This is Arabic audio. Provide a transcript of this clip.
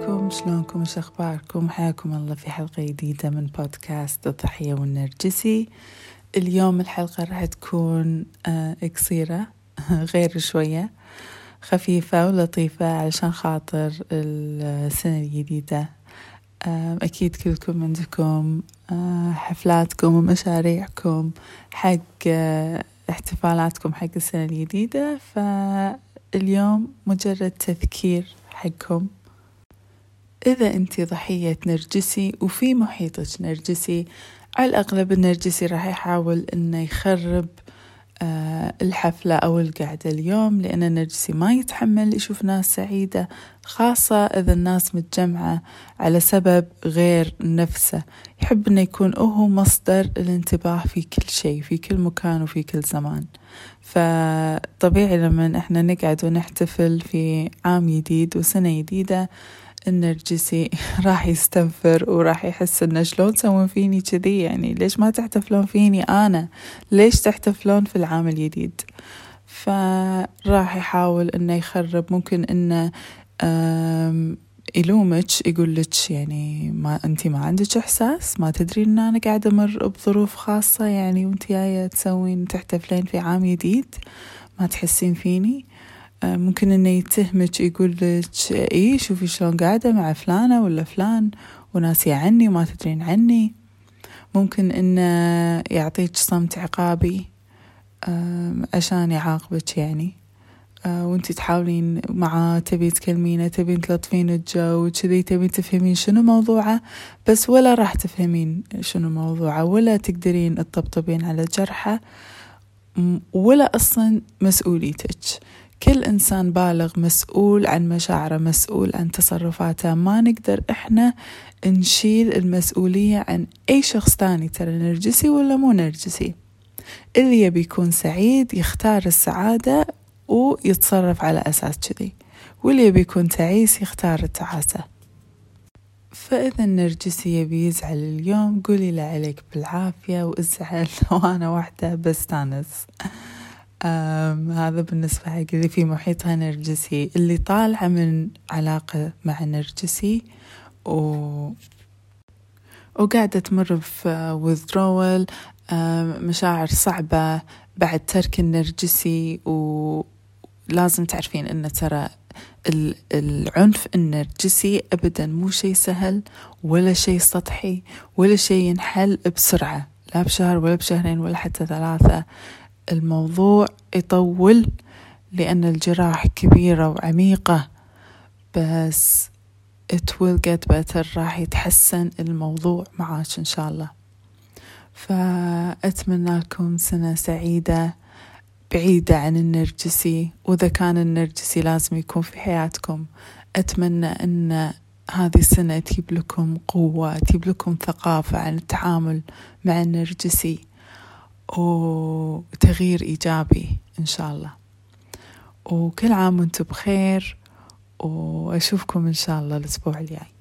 شلونكم؟ وش أخباركم؟ حياكم الله في حلقة جديدة من بودكاست الضحية والنرجسي. اليوم الحلقة راح تكون آه، قصيرة غير شوية خفيفة ولطيفة علشان خاطر السنة الجديدة. آه، أكيد كلكم عندكم آه، حفلاتكم ومشاريعكم حق احتفالاتكم حق السنة الجديدة. فاليوم مجرد تذكير حقكم. إذا أنت ضحية نرجسي وفي محيطك نرجسي على الأغلب النرجسي راح يحاول إنه يخرب آه الحفلة أو القعدة اليوم لأن النرجسي ما يتحمل يشوف ناس سعيدة خاصة إذا الناس متجمعة على سبب غير نفسه. يحب إنه يكون هو مصدر الانتباه في كل شيء في كل مكان وفي كل زمان. فطبيعي لما إحنا نقعد ونحتفل في عام جديد وسنة جديدة النرجسي راح يستنفر وراح يحس إنه شلون تسوون فيني كذي؟ يعني ليش ما تحتفلون فيني أنا؟ ليش تحتفلون في العام الجديد؟ فراح يحاول إنه يخرب ممكن إنه يلومك يقول لك يعني ما انت ما عندك إحساس؟ ما تدري إن أنا قاعدة أمر بظروف خاصة يعني وانت جاية تسوين تحتفلين في عام جديد؟ ما تحسين فيني؟ ممكن إنه يتهمك يقول لك إي شوفي شلون قاعدة مع فلانة ولا فلان وناسية عني وما تدرين عني. ممكن إنه يعطيك صمت عقابي عشان يعاقبك يعني. آه، وانتي تحاولين معاه تبي تكلمينه تبين تلطفين الجو وكذي تبين تفهمين شنو موضوعه بس ولا راح تفهمين شنو موضوعه ولا تقدرين تطبطبين على جرحه ولا أصلا مسؤوليتك. كل إنسان بالغ مسؤول عن مشاعره مسؤول عن تصرفاته. ما نقدر إحنا نشيل المسؤولية عن أي شخص تاني ترى نرجسي ولا مو نرجسي؟ اللي يبي يكون سعيد يختار السعادة ويتصرف على أساس كذي. واللي يبي يكون تعيس يختار التعاسة. فإذا النرجسي يبي يزعل اليوم قولي له عليك بالعافية وإزعل. وأنا واحدة بستانس. هذا بالنسبة حق اللي في محيطها نرجسي اللي طالعة من علاقة مع نرجسي و وقاعدة تمر في withdrawal مشاعر صعبة بعد ترك النرجسي ولازم تعرفين إن ترى العنف النرجسي ابدا مو شيء سهل ولا شيء سطحي ولا شيء ينحل بسرعة لا بشهر ولا بشهرين ولا حتى ثلاثة. الموضوع يطول لأن الجراح كبيرة وعميقة بس it will get better راح يتحسن الموضوع معاك إن شاء الله. فأتمنى لكم سنة سعيدة بعيدة عن النرجسي وإذا كان النرجسي لازم يكون في حياتكم أتمنى أن هذه السنة تجيب لكم قوة تجيب لكم ثقافة عن التعامل مع النرجسي. وتغيير إيجابي إن شاء الله. وكل عام وأنتم بخير وأشوفكم إن شاء الله الأسبوع الجاي.